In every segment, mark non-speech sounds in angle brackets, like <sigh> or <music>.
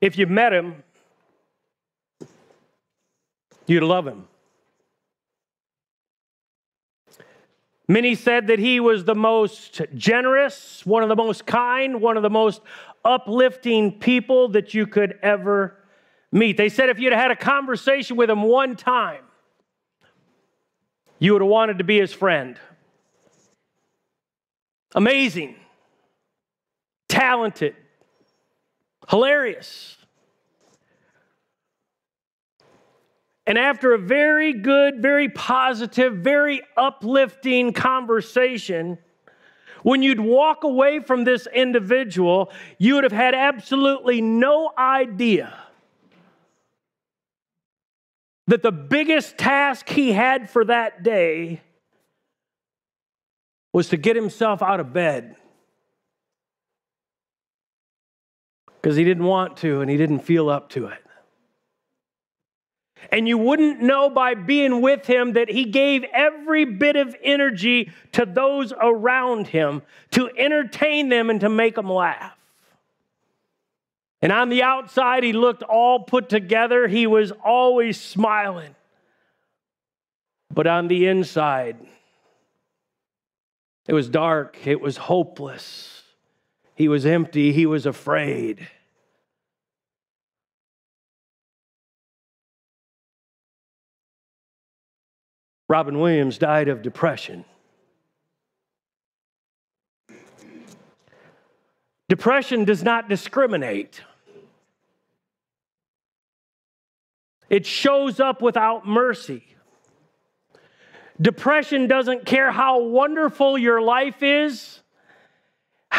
If you met him, you'd love him. Many said that he was the most generous, one of the most kind, one of the most uplifting people that you could ever meet. They said if you'd had a conversation with him one time, you would have wanted to be his friend. Amazing, talented, hilarious. And after a very good, very positive, very uplifting conversation, when you'd walk away from this individual, you would have had absolutely no idea that the biggest task he had for that day was to get himself out of bed. Because he didn't want to and he didn't feel up to it. And you wouldn't know by being with him that he gave every bit of energy to those around him to entertain them and to make them laugh. And on the outside, he looked all put together. He was always smiling. But on the inside, it was dark, it was hopeless. He was empty, he was afraid. Robin Williams died of depression. Depression does not discriminate. It shows up without mercy. Depression doesn't care how wonderful your life is,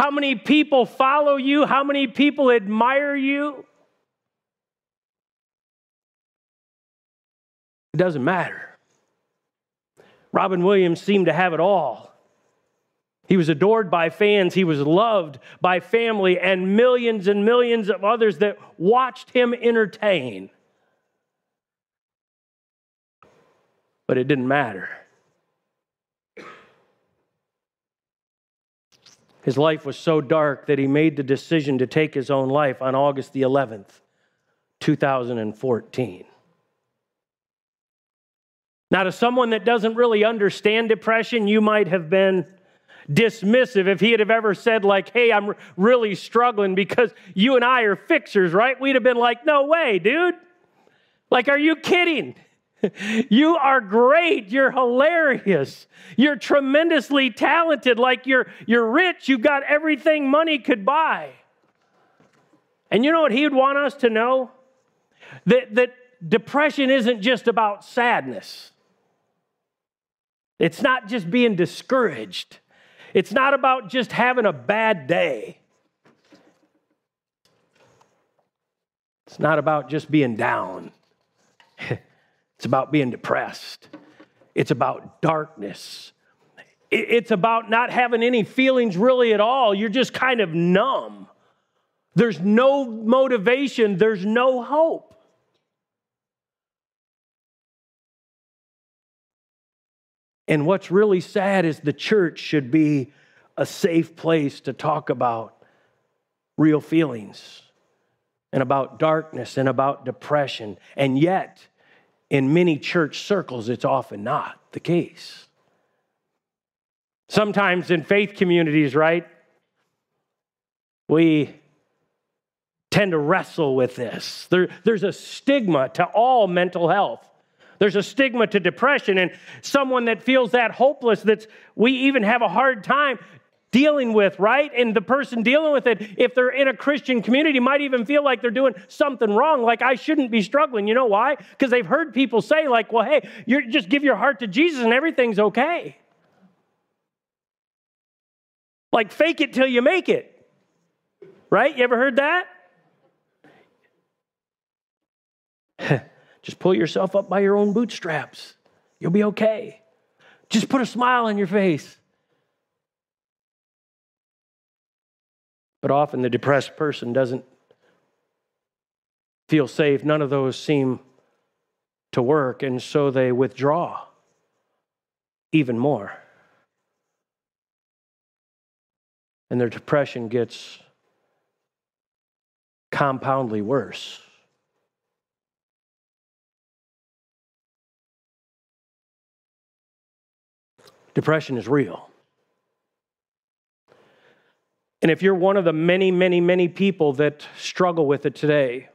how many people follow you, how many people admire you. It doesn't matter. Robin Williams seemed to have it all. He was adored by fans, he was loved by family and millions and millions of others that watched him entertain. But it didn't matter. His life was so dark that he made the decision to take his own life on August the 11th, 2014. Now, to someone that doesn't really understand depression, you might have been dismissive if he had have ever said, like, hey, I'm really struggling because you and I are fixers, right? We'd have been like, no way, dude. Like, are you kidding? <laughs> You are great. You're hilarious. You're tremendously talented. Like you're, you're rich. You've got everything money could buy. And you know what he would want us to know? That, that depression isn't just about sadness. It's not just being discouraged, it's not about just having a bad day. It's not about just being down. <laughs> it's about being depressed. It's about darkness. It's about not having any feelings really at all. You're just kind of numb. There's no motivation, there's no hope. And what's really sad is the church should be a safe place to talk about real feelings and about darkness and about depression. And yet, in many church circles, it's often not the case. Sometimes in faith communities, right, we tend to wrestle with this. There, there's a stigma to all mental health. There's a stigma to depression, and someone that feels that hopeless that we even have a hard time dealing with, right? And the person dealing with it, if they're in a Christian community, might even feel like they're doing something wrong, like I shouldn't be struggling. You know why? Because they've heard people say, like, well, hey, you just give your heart to Jesus and everything's okay. Like, fake it till you make it. Right? You ever heard that? <laughs> Just pull yourself up by your own bootstraps. You'll be okay. Just put a smile on your face. But often the depressed person doesn't feel safe. None of those seem to work, and so they withdraw even more. And their depression gets compoundly worse. Depression is real. And if you're one of the many, many, many people that struggle with it today,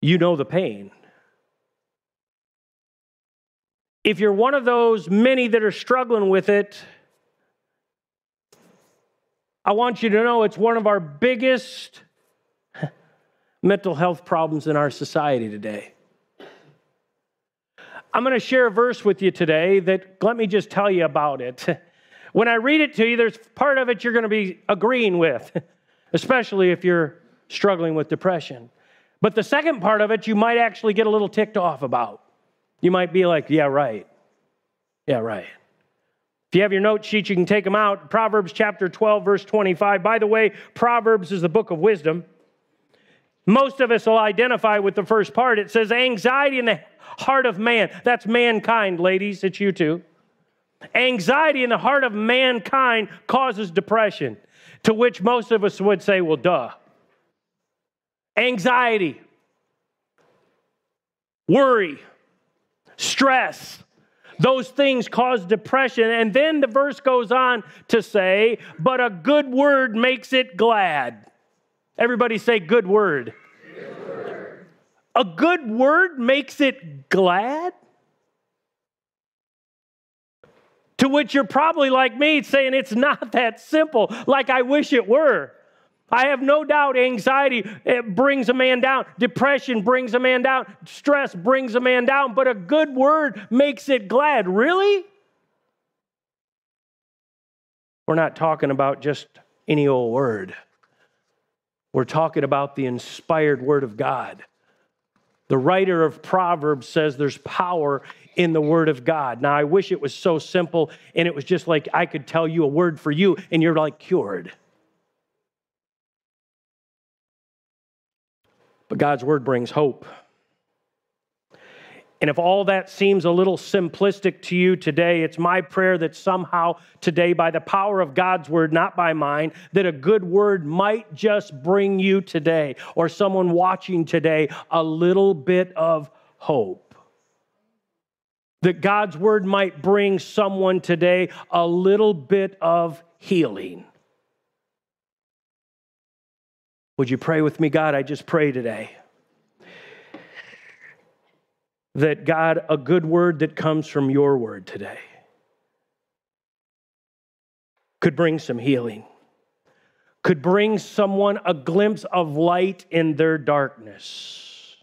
you know the pain. If you're one of those many that are struggling with it, I want you to know it's one of our biggest <laughs> mental health problems in our society today. I'm going to share a verse with you today that let me just tell you about it. <laughs> When I read it to you, there's part of it you're going to be agreeing with, <laughs> especially if you're struggling with depression. But the second part of it, you might actually get a little ticked off about. You might be like, yeah, right. Yeah, right. If you have your note sheet, you can take them out. Proverbs chapter 12, verse 25. By the way, Proverbs is the book of wisdom. Most of us will identify with the first part. It says, anxiety in the heart of man. That's mankind, ladies. It's you too. Anxiety in the heart of mankind causes depression, to which most of us would say, well, duh. Anxiety, worry, stress, those things cause depression. And then the verse goes on to say, but a good word makes it glad. Everybody say, good word. Good word. A good word makes it glad? To which you're probably like me saying it's not <laughs> that simple, like I wish it were. I have no doubt anxiety eh, brings a man down, depression brings a man down, stress brings a man down, but a good word makes it glad. Really? We're not talking about just any old word. We're talking about the inspired word of God. The writer of Proverbs says there's power in the Word of God. Now, I wish it was so simple and it was just like I could tell you a word for you and you're like cured. But God's Word brings hope. And if all that seems a little simplistic to you today, it's my prayer that somehow today, by the power of God's word, not by mine, that a good word might just bring you today or someone watching today a little bit of hope that God's word might bring someone today a little bit of healing. Would you pray with me, God? I just pray today that God, a good word that comes from your word today, could bring some healing, could bring someone a glimpse of light in their darkness.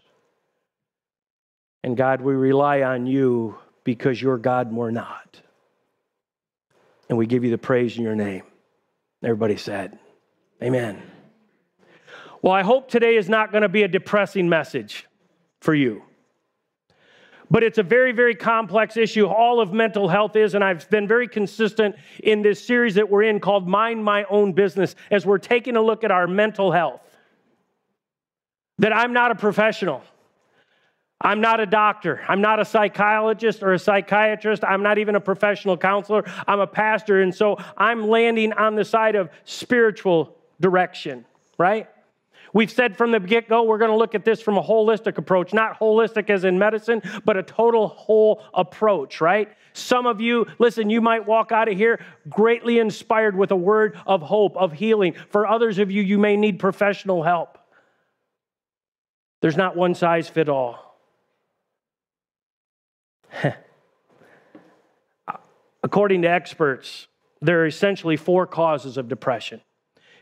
And God, we rely on you because you're God and we're not. And we give you the praise in your name. Everybody said, Amen. Well, I hope today is not going to be a depressing message for you. But it's a very, very complex issue. All of mental health is, and I've been very consistent in this series that we're in called Mind My Own Business as we're taking a look at our mental health. That I'm not a professional. I'm not a doctor. I'm not a psychologist or a psychiatrist. I'm not even a professional counselor. I'm a pastor. And so I'm landing on the side of spiritual direction, right? We've said from the get go, we're going to look at this from a holistic approach, not holistic as in medicine, but a total whole approach, right? Some of you, listen, you might walk out of here greatly inspired with a word of hope, of healing. For others of you, you may need professional help. There's not one size fit all. <laughs> According to experts, there are essentially four causes of depression.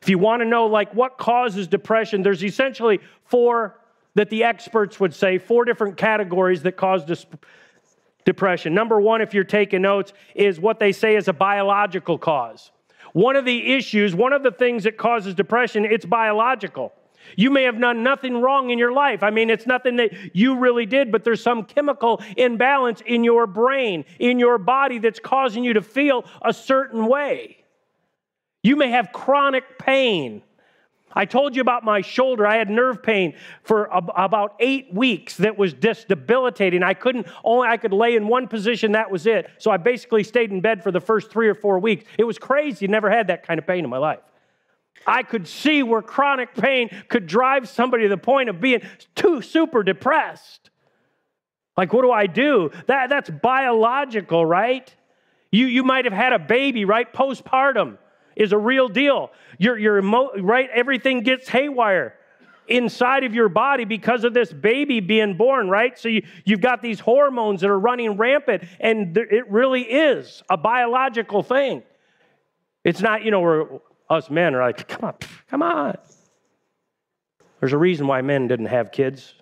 If you want to know like what causes depression, there's essentially four that the experts would say, four different categories that cause depression. Number 1 if you're taking notes is what they say is a biological cause. One of the issues, one of the things that causes depression, it's biological. You may have done nothing wrong in your life. I mean, it's nothing that you really did, but there's some chemical imbalance in your brain, in your body that's causing you to feel a certain way. You may have chronic pain. I told you about my shoulder. I had nerve pain for ab- about eight weeks that was just debilitating. I couldn't, only I could lay in one position, that was it. So I basically stayed in bed for the first three or four weeks. It was crazy. Never had that kind of pain in my life. I could see where chronic pain could drive somebody to the point of being too super depressed. Like, what do I do? That, that's biological, right? You, you might have had a baby, right? Postpartum is a real deal. Your, your emo- right? Everything gets haywire inside of your body because of this baby being born, right? So you, you've got these hormones that are running rampant, and it really is a biological thing. It's not, you know, where us men are like, come on, come on. There's a reason why men didn't have kids.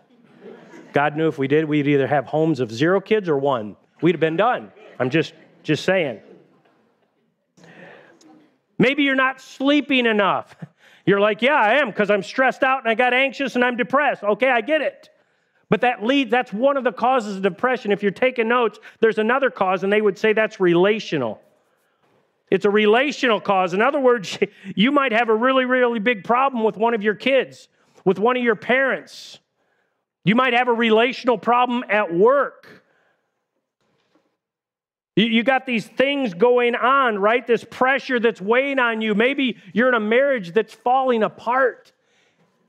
God knew if we did, we'd either have homes of zero kids or one. We'd have been done. I'm just, just saying. Maybe you're not sleeping enough. You're like, yeah, I am because I'm stressed out and I got anxious and I'm depressed. Okay, I get it. But that leads, that's one of the causes of depression. If you're taking notes, there's another cause, and they would say that's relational. It's a relational cause. In other words, <laughs> you might have a really, really big problem with one of your kids, with one of your parents. You might have a relational problem at work. You got these things going on, right? This pressure that's weighing on you. Maybe you're in a marriage that's falling apart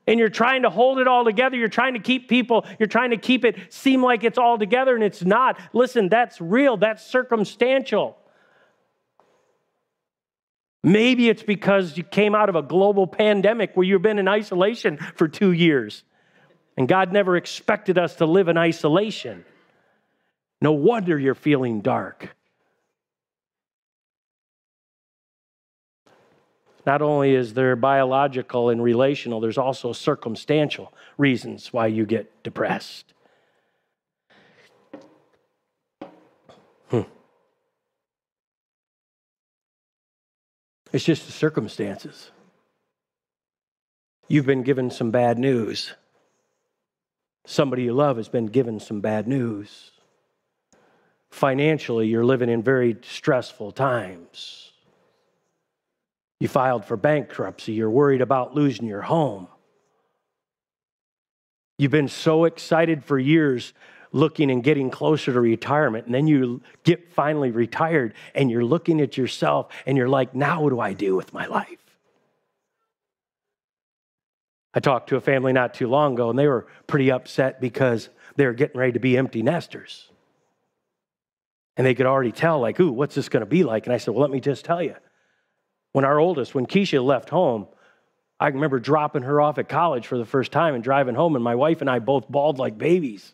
and you're trying to hold it all together. You're trying to keep people, you're trying to keep it seem like it's all together and it's not. Listen, that's real, that's circumstantial. Maybe it's because you came out of a global pandemic where you've been in isolation for two years. And God never expected us to live in isolation. No wonder you're feeling dark. Not only is there biological and relational, there's also circumstantial reasons why you get depressed. It's just the circumstances. You've been given some bad news. Somebody you love has been given some bad news. Financially, you're living in very stressful times. You filed for bankruptcy, you're worried about losing your home. You've been so excited for years looking and getting closer to retirement, and then you get finally retired and you're looking at yourself and you're like, now what do I do with my life? I talked to a family not too long ago, and they were pretty upset because they were getting ready to be empty nesters. And they could already tell, like, ooh, what's this going to be like? And I said, well, let me just tell you. When our oldest, when Keisha left home, I remember dropping her off at college for the first time and driving home, and my wife and I both bawled like babies.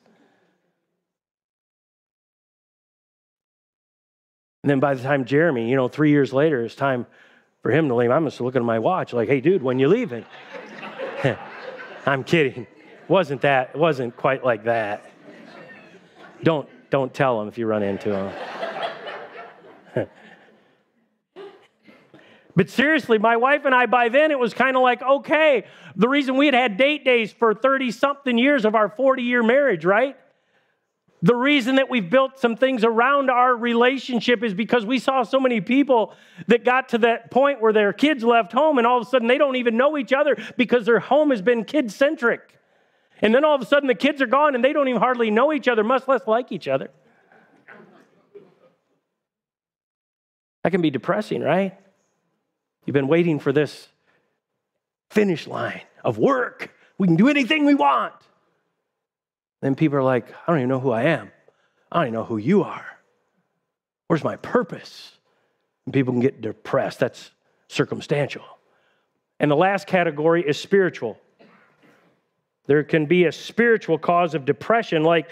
And then by the time Jeremy, you know, three years later, it's time for him to leave. I'm just looking at my watch, like, hey, dude, when you leaving? <laughs> I'm kidding. It Wasn't that? It wasn't quite like that. Don't don't tell him if you run into him. <laughs> but seriously, my wife and I, by then, it was kind of like, okay, the reason we had had date days for 30 something years of our 40 year marriage, right? The reason that we've built some things around our relationship is because we saw so many people that got to that point where their kids left home and all of a sudden they don't even know each other because their home has been kid centric. And then all of a sudden the kids are gone and they don't even hardly know each other, much less like each other. That can be depressing, right? You've been waiting for this finish line of work. We can do anything we want. Then people are like, I don't even know who I am. I don't even know who you are. Where's my purpose? And people can get depressed. That's circumstantial. And the last category is spiritual. There can be a spiritual cause of depression, like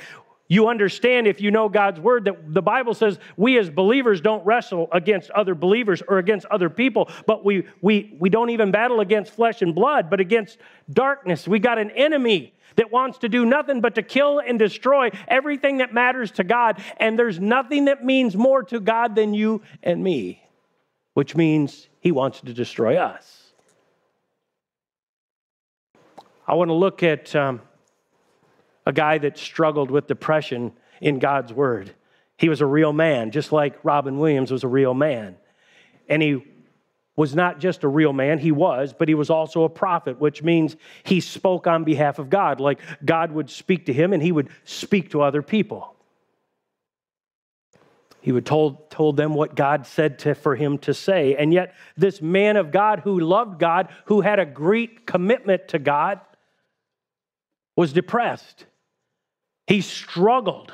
you understand if you know God's word that the Bible says we as believers don't wrestle against other believers or against other people, but we, we, we don't even battle against flesh and blood, but against darkness. We got an enemy that wants to do nothing but to kill and destroy everything that matters to God. And there's nothing that means more to God than you and me, which means he wants to destroy us. I want to look at um, a guy that struggled with depression in God's word. He was a real man, just like Robin Williams was a real man. And he was not just a real man, he was, but he was also a prophet, which means he spoke on behalf of God. Like God would speak to him and he would speak to other people. He would told, told them what God said to, for him to say. And yet, this man of God who loved God, who had a great commitment to God, was depressed. He struggled.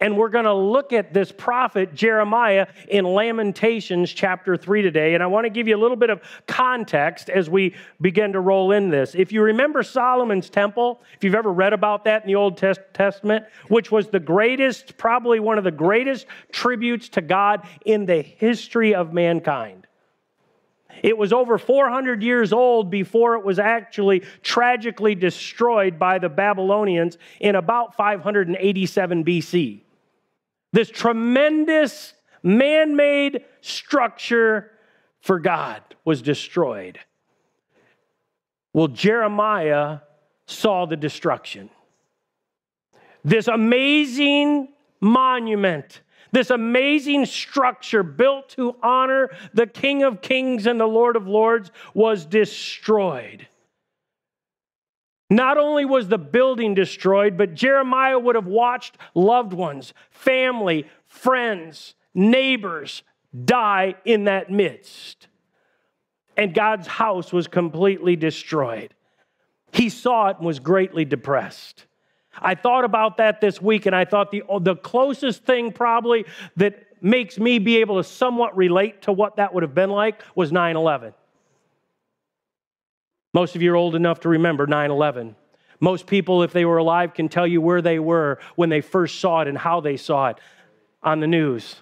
And we're going to look at this prophet Jeremiah in Lamentations chapter 3 today. And I want to give you a little bit of context as we begin to roll in this. If you remember Solomon's temple, if you've ever read about that in the Old Testament, which was the greatest, probably one of the greatest tributes to God in the history of mankind. It was over 400 years old before it was actually tragically destroyed by the Babylonians in about 587 BC. This tremendous man made structure for God was destroyed. Well, Jeremiah saw the destruction. This amazing monument this amazing structure built to honor the King of Kings and the Lord of Lords was destroyed. Not only was the building destroyed, but Jeremiah would have watched loved ones, family, friends, neighbors die in that midst. And God's house was completely destroyed. He saw it and was greatly depressed. I thought about that this week, and I thought the, the closest thing probably that makes me be able to somewhat relate to what that would have been like was 9 11. Most of you are old enough to remember 9 11. Most people, if they were alive, can tell you where they were when they first saw it and how they saw it on the news.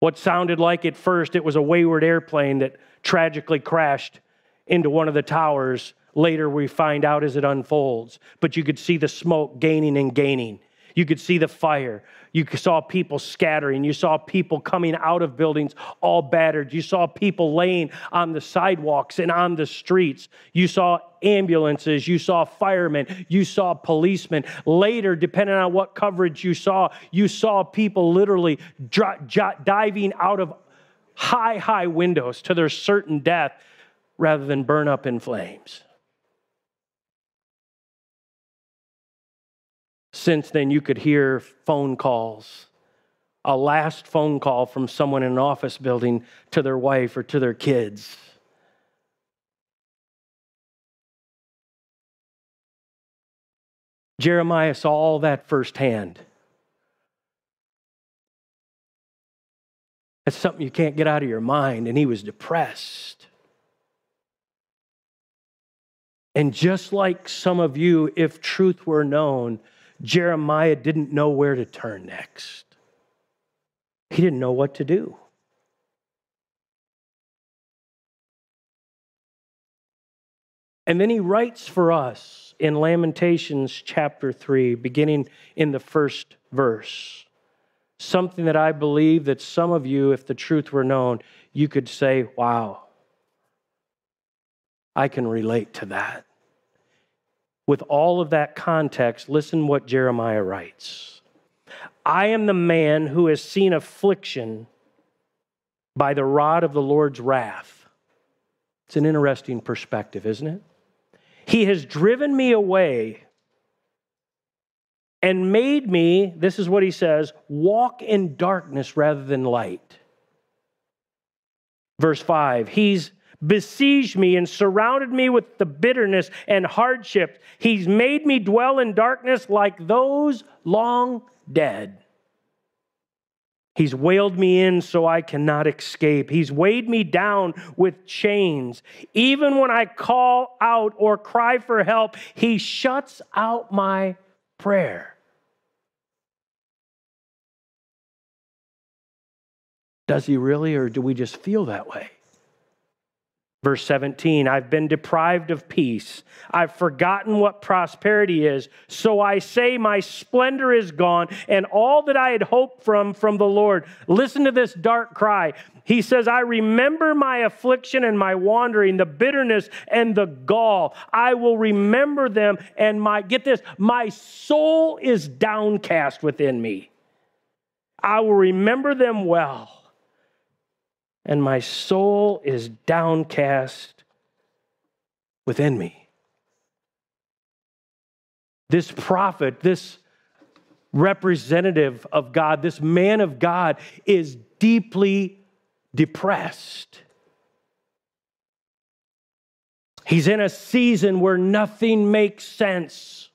What sounded like at first it was a wayward airplane that tragically crashed into one of the towers Later, we find out as it unfolds. But you could see the smoke gaining and gaining. You could see the fire. You saw people scattering. You saw people coming out of buildings all battered. You saw people laying on the sidewalks and on the streets. You saw ambulances. You saw firemen. You saw policemen. Later, depending on what coverage you saw, you saw people literally diving out of high, high windows to their certain death rather than burn up in flames. Since then, you could hear phone calls, a last phone call from someone in an office building to their wife or to their kids. Jeremiah saw all that firsthand. That's something you can't get out of your mind, and he was depressed. And just like some of you, if truth were known, Jeremiah didn't know where to turn next. He didn't know what to do. And then he writes for us in Lamentations chapter 3, beginning in the first verse. Something that I believe that some of you, if the truth were known, you could say, wow, I can relate to that with all of that context, listen what Jeremiah writes I am the man who has seen affliction by the rod of the Lord's wrath. It's an interesting perspective, isn't it? He has driven me away and made me, this is what he says, walk in darkness rather than light. Verse 5 He's besieged me and surrounded me with the bitterness and hardship. He's made me dwell in darkness like those long dead. He's wailed me in so I cannot escape. He's weighed me down with chains. Even when I call out or cry for help, he shuts out my prayer. Does he really, or do we just feel that way? Verse 17, I've been deprived of peace. I've forgotten what prosperity is. So I say, My splendor is gone, and all that I had hoped from from the Lord. Listen to this dark cry. He says, I remember my affliction and my wandering, the bitterness and the gall. I will remember them, and my, get this, my soul is downcast within me. I will remember them well and my soul is downcast within me. This prophet, this representative of God, this man of God, is deeply depressed. He's in a season where nothing makes sense.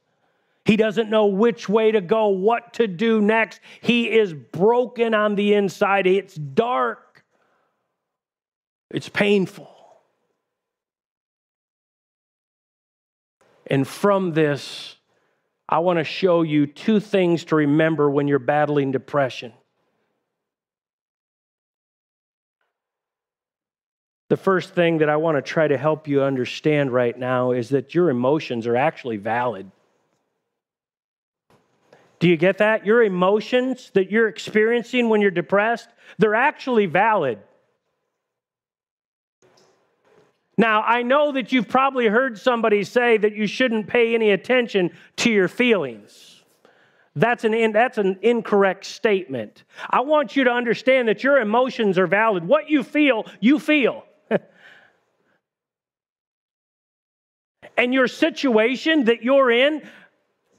He doesn't know which way to go, what to do next. He is broken on the inside. It's dark, it's painful. And from this, I want to show you two things to remember when you're battling depression. The first thing that I want to try to help you understand right now is that your emotions are actually valid. Do you get that? Your emotions that you're experiencing when you're depressed, they're actually valid. Now, I know that you've probably heard somebody say that you shouldn't pay any attention to your feelings. That's an, in, that's an incorrect statement. I want you to understand that your emotions are valid. What you feel, you feel. <laughs> and your situation that you're in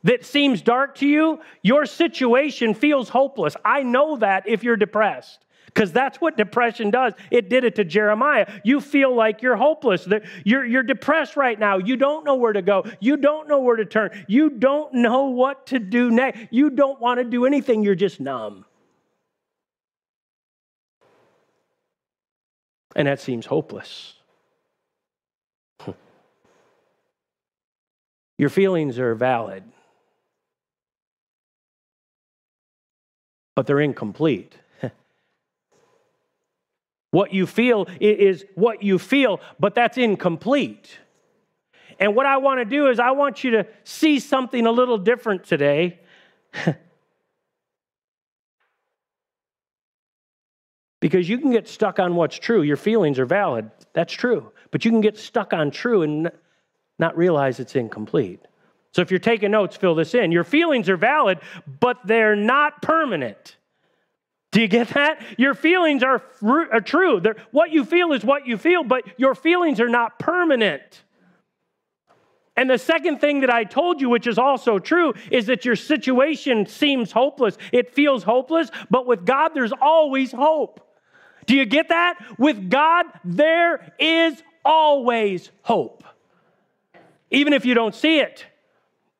that seems dark to you, your situation feels hopeless. I know that if you're depressed. Because that's what depression does. It did it to Jeremiah. You feel like you're hopeless. You're, you're depressed right now. You don't know where to go. You don't know where to turn. You don't know what to do next. You don't want to do anything. You're just numb. And that seems hopeless. Hmm. Your feelings are valid, but they're incomplete. What you feel is what you feel, but that's incomplete. And what I want to do is, I want you to see something a little different today. <laughs> because you can get stuck on what's true. Your feelings are valid. That's true. But you can get stuck on true and not realize it's incomplete. So if you're taking notes, fill this in. Your feelings are valid, but they're not permanent. Do you get that? Your feelings are, are true. They're, what you feel is what you feel, but your feelings are not permanent. And the second thing that I told you, which is also true, is that your situation seems hopeless. It feels hopeless, but with God, there's always hope. Do you get that? With God, there is always hope even if you don't see it,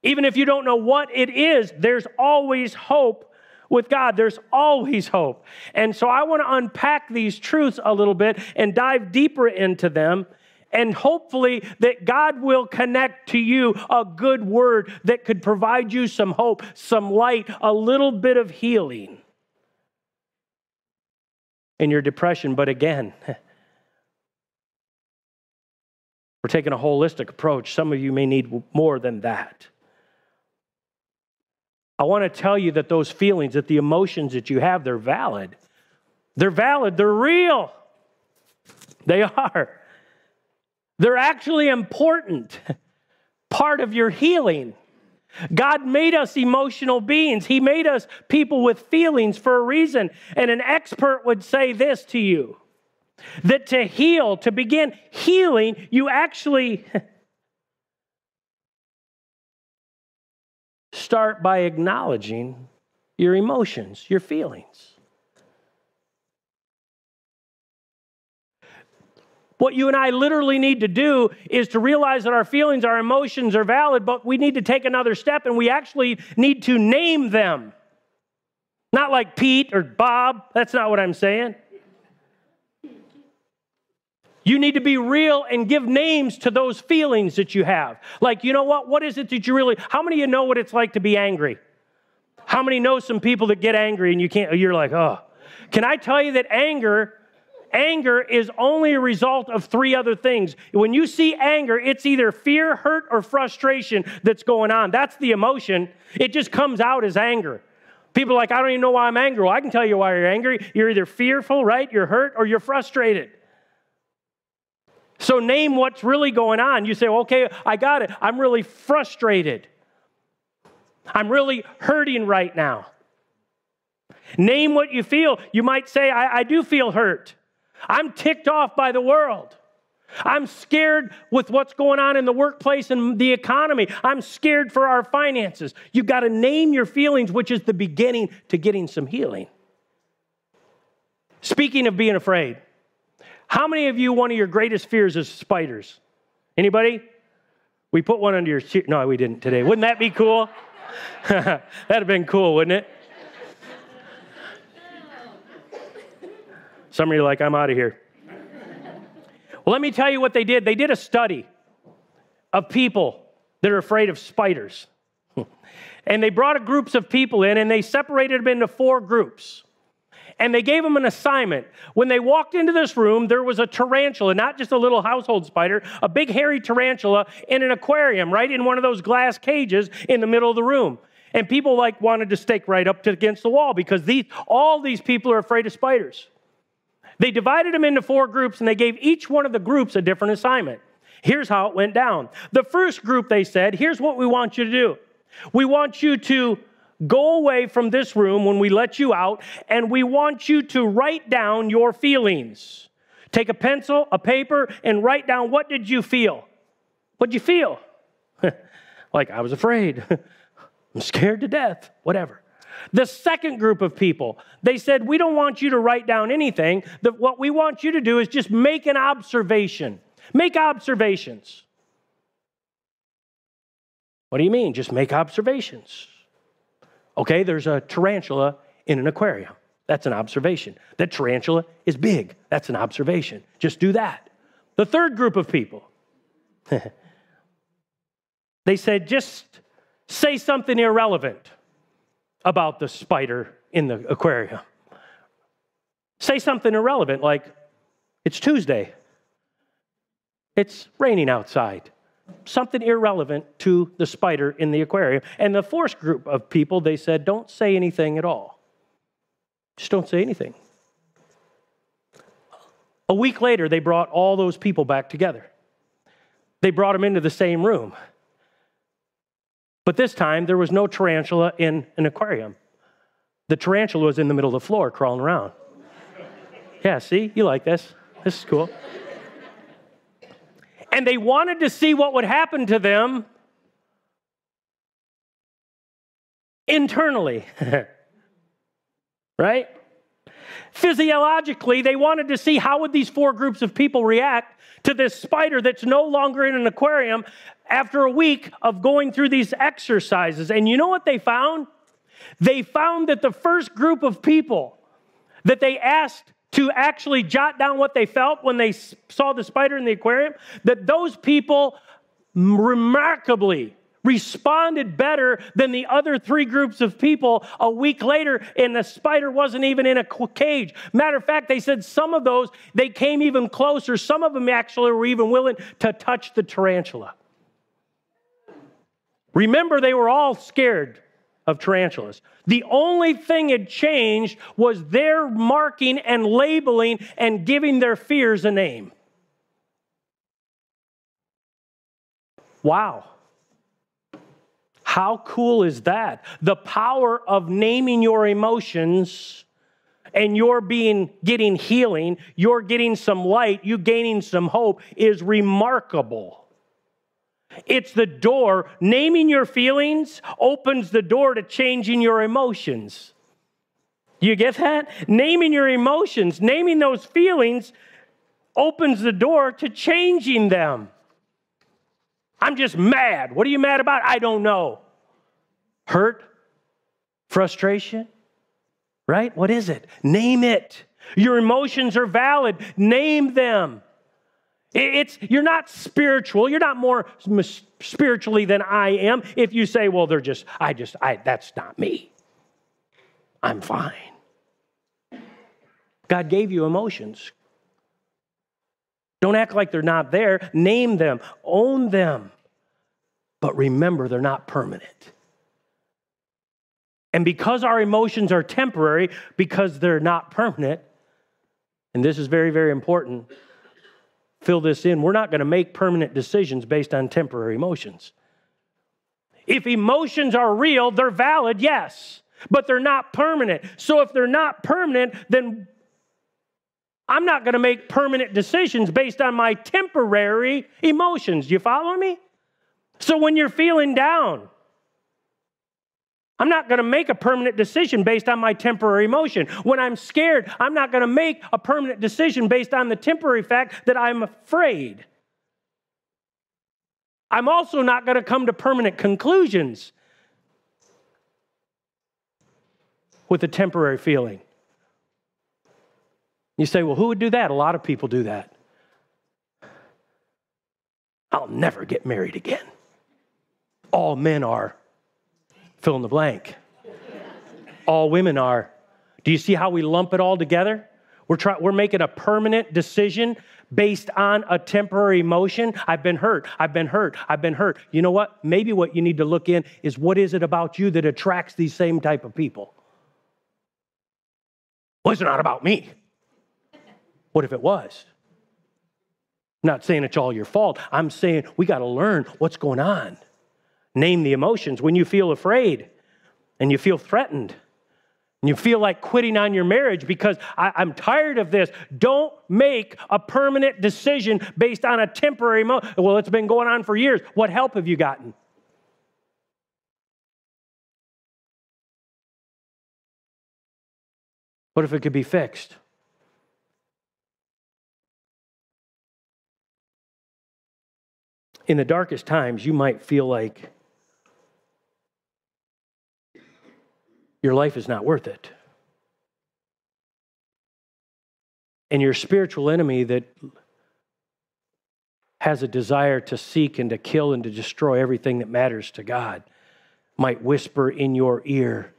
even if you don't know what it is, there's always hope with God. There's always hope. And so I want to unpack these truths a little bit and dive deeper into them. And hopefully, that God will connect to you a good word that could provide you some hope, some light, a little bit of healing in your depression. But again, <laughs> We're taking a holistic approach. Some of you may need more than that. I want to tell you that those feelings, that the emotions that you have, they're valid. They're valid, they're real. They are. They're actually important, <laughs> part of your healing. God made us emotional beings. He made us people with feelings for a reason. And an expert would say this to you that to heal, to begin healing, you actually <laughs> start by acknowledging your emotions, your feelings. What you and I literally need to do is to realize that our feelings, our emotions are valid, but we need to take another step and we actually need to name them. Not like Pete or Bob, that's not what I'm saying. You need to be real and give names to those feelings that you have. Like, you know what? What is it that you really, how many of you know what it's like to be angry? How many know some people that get angry and you can't, you're like, oh. Can I tell you that anger, anger is only a result of three other things. When you see anger, it's either fear, hurt, or frustration that's going on. That's the emotion. It just comes out as anger. People are like, I don't even know why I'm angry. Well, I can tell you why you're angry. You're either fearful, right? You're hurt, or you're frustrated. So name what's really going on. You say, okay, I got it. I'm really frustrated. I'm really hurting right now. Name what you feel. You might say, I, I do feel hurt. I'm ticked off by the world. I'm scared with what's going on in the workplace and the economy. I'm scared for our finances. You've got to name your feelings, which is the beginning to getting some healing. Speaking of being afraid, how many of you, one of your greatest fears is spiders? Anybody? We put one under your chair. No, we didn't today. Wouldn't that be cool? <laughs> That'd have been cool, wouldn't it? Some of you are like, I'm out of here. Well, let me tell you what they did. They did a study of people that are afraid of spiders. <laughs> and they brought groups of people in and they separated them into four groups and they gave them an assignment. When they walked into this room, there was a tarantula, not just a little household spider, a big hairy tarantula in an aquarium, right in one of those glass cages in the middle of the room. And people like wanted to stake right up to against the wall because these all these people are afraid of spiders. They divided them into four groups and they gave each one of the groups a different assignment. Here's how it went down. The first group, they said, here's what we want you to do. We want you to Go away from this room when we let you out, and we want you to write down your feelings. Take a pencil, a paper, and write down what did you feel? What'd you feel? <laughs> like, I was afraid. <laughs> I'm scared to death, whatever. The second group of people, they said, We don't want you to write down anything. That what we want you to do is just make an observation. Make observations. What do you mean? Just make observations. Okay, there's a tarantula in an aquarium. That's an observation. That tarantula is big. That's an observation. Just do that. The third group of people, <laughs> they said, just say something irrelevant about the spider in the aquarium. Say something irrelevant like, it's Tuesday, it's raining outside something irrelevant to the spider in the aquarium. And the fourth group of people, they said, don't say anything at all. Just don't say anything. A week later, they brought all those people back together. They brought them into the same room. But this time, there was no tarantula in an aquarium. The tarantula was in the middle of the floor crawling around. Yeah, see, you like this. This is cool and they wanted to see what would happen to them internally. <laughs> right? Physiologically, they wanted to see how would these four groups of people react to this spider that's no longer in an aquarium after a week of going through these exercises. And you know what they found? They found that the first group of people that they asked to actually jot down what they felt when they saw the spider in the aquarium, that those people remarkably responded better than the other three groups of people a week later, and the spider wasn't even in a cage. Matter of fact, they said some of those, they came even closer. Some of them actually were even willing to touch the tarantula. Remember, they were all scared of tarantulas. The only thing had changed was their marking and labeling and giving their fears a name. Wow. How cool is that? The power of naming your emotions and you're being getting healing, you're getting some light, you gaining some hope is remarkable. It's the door. Naming your feelings opens the door to changing your emotions. Do you get that? Naming your emotions, naming those feelings opens the door to changing them. I'm just mad. What are you mad about? I don't know. Hurt? Frustration? Right? What is it? Name it. Your emotions are valid. Name them. It's, you're not spiritual. You're not more spiritually than I am if you say, well, they're just, I just, I, that's not me. I'm fine. God gave you emotions. Don't act like they're not there. Name them, own them. But remember, they're not permanent. And because our emotions are temporary, because they're not permanent, and this is very, very important, fill this in. We're not going to make permanent decisions based on temporary emotions. If emotions are real, they're valid, yes, but they're not permanent. So if they're not permanent, then I'm not going to make permanent decisions based on my temporary emotions. You follow me? So when you're feeling down, I'm not going to make a permanent decision based on my temporary emotion. When I'm scared, I'm not going to make a permanent decision based on the temporary fact that I'm afraid. I'm also not going to come to permanent conclusions with a temporary feeling. You say, well, who would do that? A lot of people do that. I'll never get married again. All men are fill in the blank. all women are. Do you see how we lump it all together? We're, try, we're making a permanent decision based on a temporary emotion. I've been hurt. I've been hurt. I've been hurt. You know what? Maybe what you need to look in is what is it about you that attracts these same type of people? Well, it's not about me. What if it was? I'm not saying it's all your fault. I'm saying we got to learn what's going on. Name the emotions. When you feel afraid and you feel threatened and you feel like quitting on your marriage because I, am tired of this, don't make a permanent decision based on a temporary. Well, it's been going on for years. What help have you gotten? What if it could be fixed? in the darkest times, you might feel like your life is not worth it. And your spiritual enemy that has a desire to seek and to kill and to destroy everything that matters to God might whisper in your ear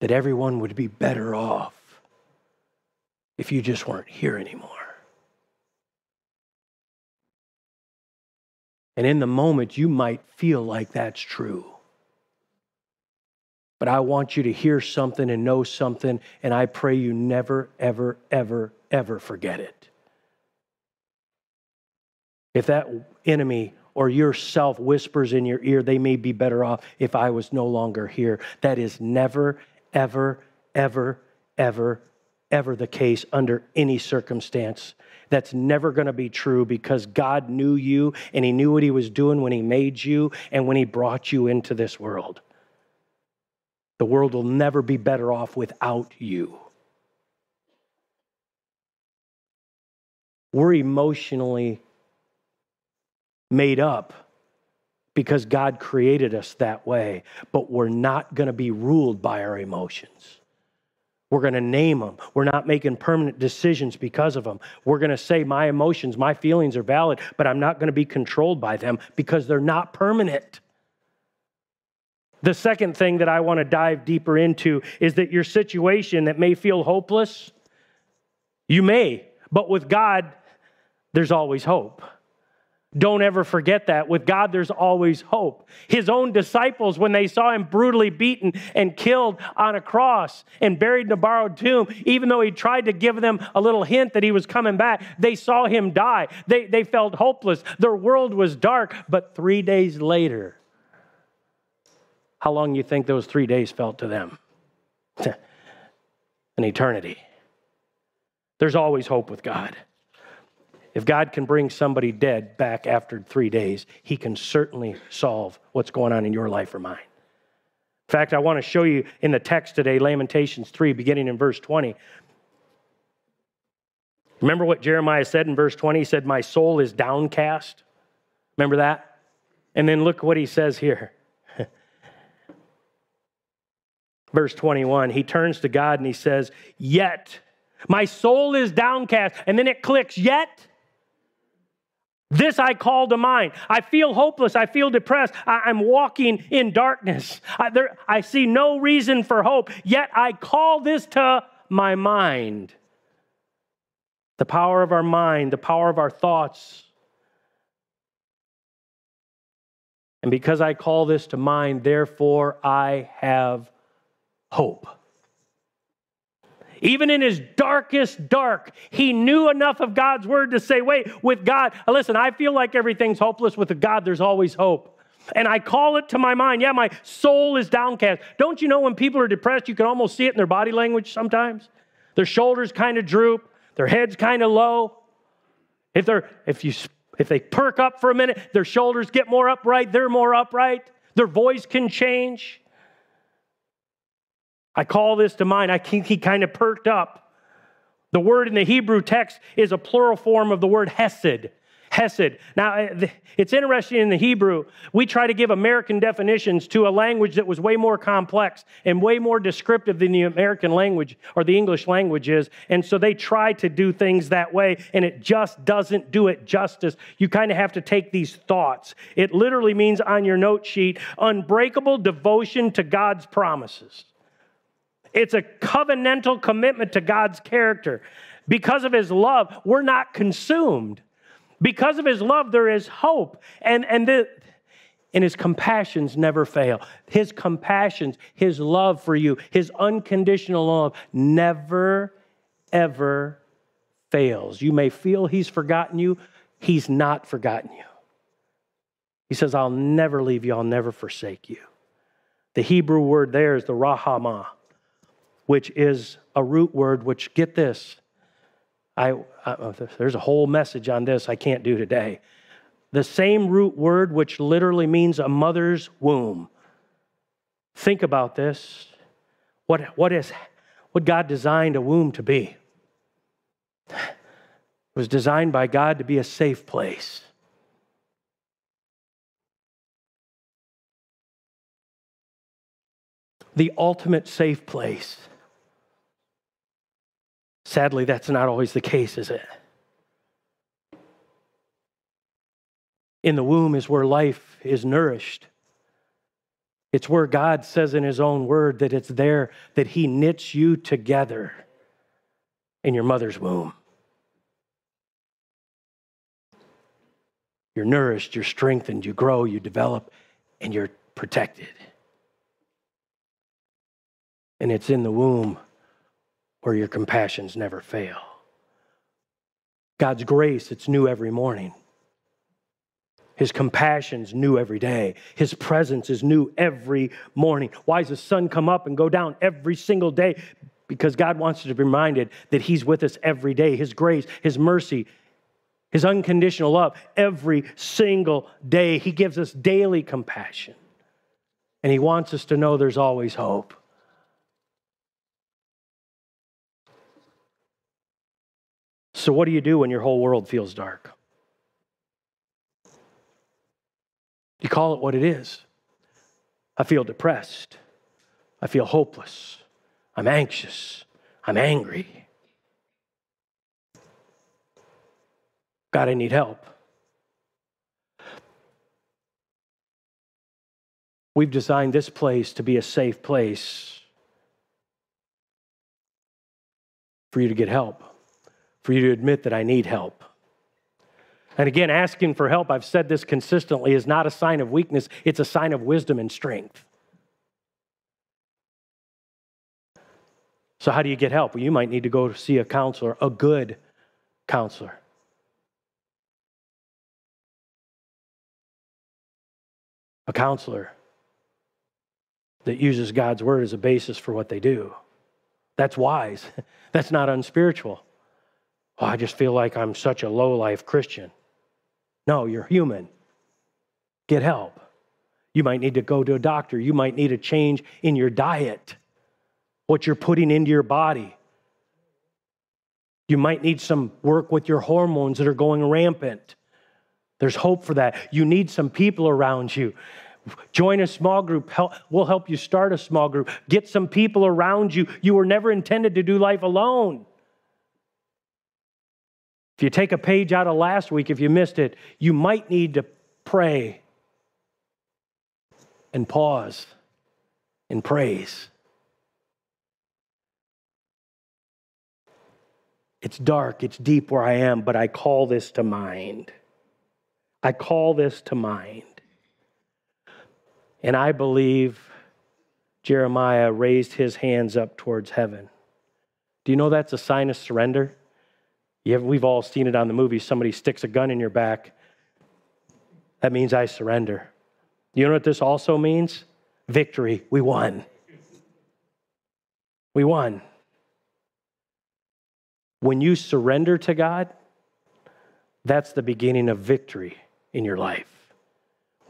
that everyone would be better off if you just weren't here anymore. And in the moment, you might feel like that's true. But I want you to hear something and know something, and I pray you never, ever, ever, ever forget it. If that enemy or yourself whispers in your ear, they may be better off if I was no longer here. That is never, ever, ever, ever, ever the case under any circumstance. That's never going to be true because God knew you and He knew what He was doing when He made you and when He brought you into this world. The world will never be better off without you. We're emotionally made up because God created us that way, but we're not going to be ruled by our emotions. We're going to name them. We're not making permanent decisions because of them. We're going to say, my emotions, my feelings are valid, but I'm not going to be controlled by them because they're not permanent. The second thing that I want to dive deeper into is that your situation that may feel hopeless, you may, but with God, there's always hope. Don't ever forget that. With God, there's always hope. His own disciples, when they saw him brutally beaten and killed on a cross and buried in a borrowed tomb, even though he tried to give them a little hint that he was coming back, they saw him die. They, they felt hopeless. Their world was dark. But three days later, how long you think those three days felt to them? <laughs> An eternity. There's always hope with God. If God can bring somebody dead back after three days, He can certainly solve what's going on in your life or mine. In fact, I want to show you in the text today, Lamentations 3, beginning in verse 20. Remember what Jeremiah said in verse 20? He said, My soul is downcast. Remember that? And then look what he says here. Verse 21, he turns to God and he says, Yet my soul is downcast. And then it clicks, Yet this I call to mind. I feel hopeless. I feel depressed. I, am walking in darkness. I, there, I see no reason for hope, yet I call this to my mind. The power of our mind, the power of our thoughts. And because I call this to mind, therefore I have hope. Even in his darkest dark, he knew enough of God's word to say, wait, with God, listen, I feel like everything's hopeless. With a God, there's always hope. And I call it to my mind, yeah, my soul is downcast. Don't you know when people are depressed, you can almost see it in their body language sometimes? Their shoulders kind of droop, their heads kind of low. If they're if you if they perk up for a minute, their shoulders get more upright, they're more upright. Their voice can change. I call this to mind. I think he kind of perked up. The word in the Hebrew text is a plural form of the word hesed. Hesed. Now, uh, it's interesting in the Hebrew, we try to give American definitions to a language that was way more complex and way more descriptive than the American language or the English language is. And so they try to do things that way, and it just doesn't do it justice. You kind of have to take these thoughts. It literally means on your note sheet unbreakable devotion to God's promises. It's a covenantal commitment to God's character. Because of his love, we're not consumed. Because of his love, there is hope. And, and, the, and his compassions never fail. His compassions, his love for you, his unconditional love never, ever fails. You may feel he's forgotten you, he's not forgotten you. He says, I'll never leave you, I'll never forsake you. The Hebrew word there is the rahama, which is a root word, which, get this, I, I, oh, there's a whole message on this I can't do today. The same root word, which literally means a mother's womb. Think about this. What, what is what God designed a womb to be? It was designed by God to be a safe place. The ultimate safe place. Sadly, that's not always the case, is it? In the womb is where life is nourished. It's where God says in His own word that it's there that He knits you together in your mother's womb. You're nourished, you're strengthened, you grow, you develop, and you're protected. And it's in the womb where your compassions never fail. God's grace, it's new every morning. His compassion's new every day. His presence is new every morning. Why does the sun come up and go down every single day? Because God wants us to be reminded that He's with us every day. His grace, His mercy, His unconditional love every single day. He gives us daily compassion. And He wants us to know there's always hope. So, what do you do when your whole world feels dark? You call it what it is. I feel depressed. I feel hopeless. I'm anxious. I'm angry. God, I need help. We've designed this place to be a safe place for you to get help for you to admit that I need help. And again, asking for help, I've said this consistently, is not a sign of weakness, it's a sign of wisdom and strength. So, how do you get help? Well, you might need to go see a counselor, a good counselor. A counselor that uses God's word as a basis for what they do. That's wise. <laughs> That's not unspiritual. Oh, I just feel like I'm such a low life Christian. No, you're human. Get help. You might need to go to a doctor. You might need a change in your diet, what you're putting into your body. You might need some work with your hormones that are going rampant. There's hope for that. You need some people around you. Join a small group. Help, We'll help you start a small group. Get some people around you. You were never intended to do life alone. If you take a page out of last week, if you missed it, you might need to pray and pause and praise. It's dark, it's deep where I am, but I call this to mind. I call this to mind. And I believe Jeremiah raised his hands up towards heaven. Do you know that's a sign of surrender? Have, we've all seen it on the movie. Somebody sticks a gun in your back. That means I surrender. You know what this also means? Victory. We won. We won. When you surrender to God, that's the beginning of victory in your life.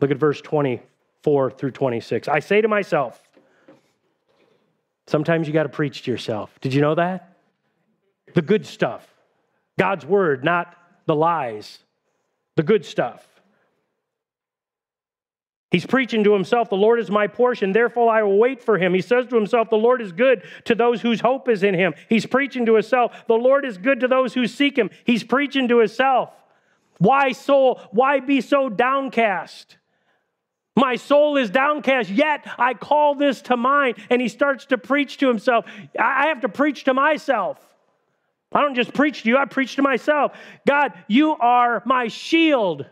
Look at verse 24 through 26. I say to myself, sometimes you got to preach to yourself. Did you know that? The good stuff, God's word, not the lies, the good stuff. He's preaching to himself, The Lord is my portion, therefore I will wait for him. He says to himself, The Lord is good to those whose hope is in him. He's preaching to himself, The Lord is good to those who seek him. He's preaching to himself. Why soul, why be so downcast? My soul is downcast, yet I call this to mind. And he starts to preach to himself. I have to preach to myself. I don't just preach to you, I preach to myself. God, you are my shield.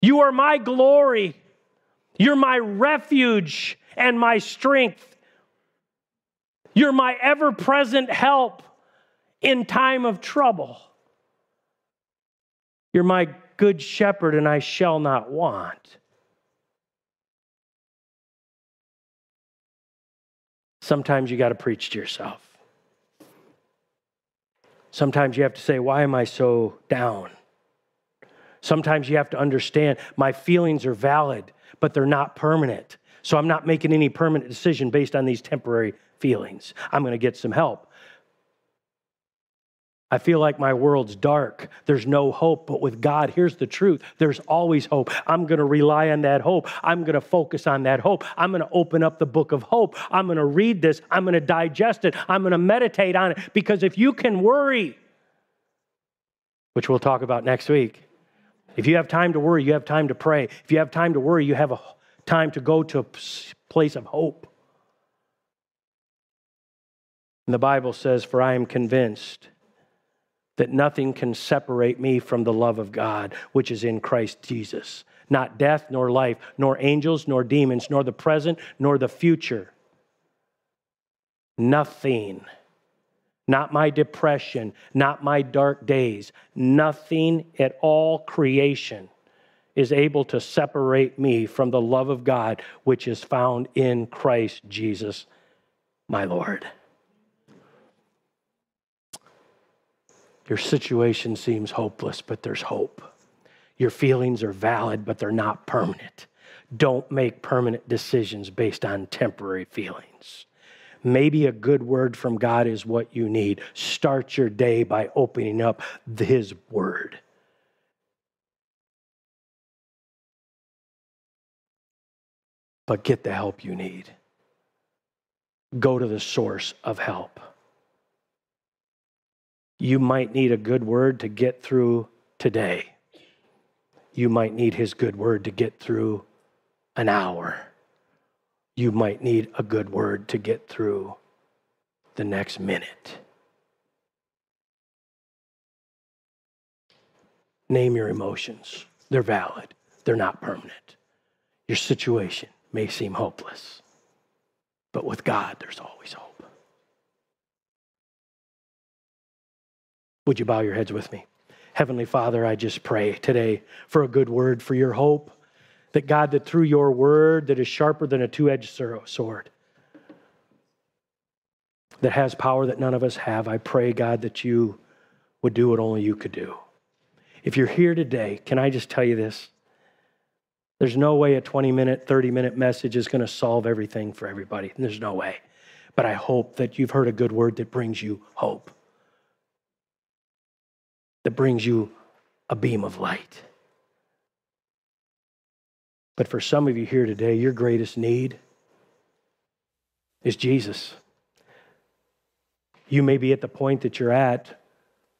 You are my glory. You're my refuge and my strength. You're my ever present help in time of trouble. You're my good shepherd, and I shall not want. Sometimes you got to preach to yourself. Sometimes you have to say, Why am I so down? Sometimes you have to understand my feelings are valid, but they're not permanent. So I'm not making any permanent decision based on these temporary feelings. I'm going to get some help. I feel like my world's dark. There's no hope. But with God, here's the truth there's always hope. I'm going to rely on that hope. I'm going to focus on that hope. I'm going to open up the book of hope. I'm going to read this. I'm going to digest it. I'm going to meditate on it. Because if you can worry, which we'll talk about next week, if you have time to worry, you have time to pray. If you have time to worry, you have a time to go to a place of hope. And the Bible says, For I am convinced that nothing can separate me from the love of God, which is in Christ Jesus. Not death, nor life, nor angels, nor demons, nor the present, nor the future. Nothing not my depression, not my dark days. Nothing at all creation is able to separate me from the love of God which is found in Christ Jesus, my Lord. Your situation seems hopeless, but there's hope. Your feelings are valid, but they're not permanent. Don't make permanent decisions based on temporary feelings. Maybe a good word from God is what you need. Start your day by opening up His word. But get the help you need. Go to the source of help. You might need a good word to get through today. You might need His good word to get through an hour you might need a good word to get through the next minute. Name your emotions. They're valid, they're not permanent. Your situation may seem hopeless, but with God, there's always hope. Would you bow your heads with me? Heavenly Father, I just pray today for a good word for your hope that God, that through your word that is sharper than a two edged sword, that has power that none of us have, I pray, God, that you would do what only you could do. If you're here today, can I just tell you this? There's no way a 20 minute, 30 minute message is going to solve everything for everybody. There's no way. But I hope that you've heard a good word that brings you hope, that brings you a beam of light. But for some of you here today, your greatest need is Jesus. You may be at the point that you're at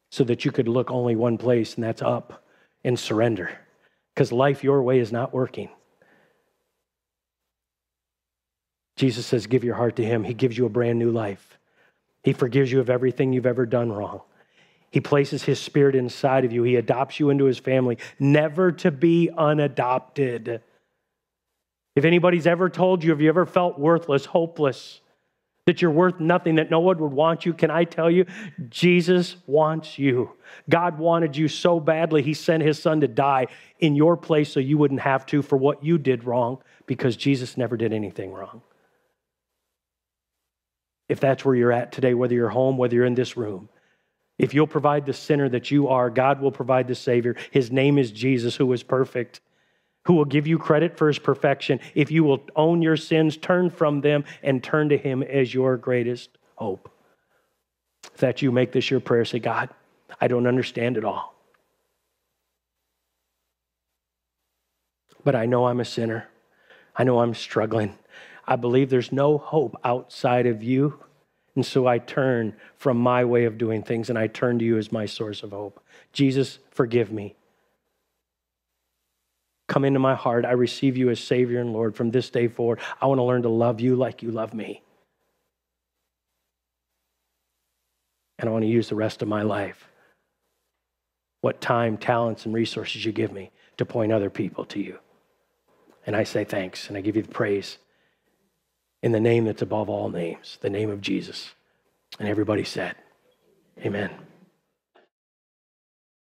so that you could look only one place, and that's up and surrender. Because life your way is not working. Jesus says, Give your heart to Him. He gives you a brand new life. He forgives you of everything you've ever done wrong. He places His Spirit inside of you. He adopts you into His family, never to be unadopted. If anybody's ever told you, have you ever felt worthless, hopeless, that you're worth nothing, that no one would want you, can I tell you, Jesus wants you. God wanted you so badly, He sent His Son to die in your place so you wouldn't have to for what you did wrong because Jesus never did anything wrong. If that's where you're at today, whether you're home, whether you're in this room, if you'll provide the sinner that you are, God will provide the Savior. His name is Jesus, who is perfect, who will give you credit for his perfection. If you will own your sins, turn from them, and turn to him as your greatest hope. If that you make this your prayer, say, God, I don't understand it all. But I know I'm a sinner. I know I'm struggling. I believe there's no hope outside of you. And so I turn from my way of doing things and I turn to you as my source of hope. Jesus, forgive me. Come into my heart. I receive you as Savior and Lord from this day forward. I want to learn to love you like you love me. And I want to use the rest of my life, what time, talents, and resources you give me to point other people to you. And I say thanks and I give you the praise in the name that's above all names, the name of Jesus. And everybody said, Amen.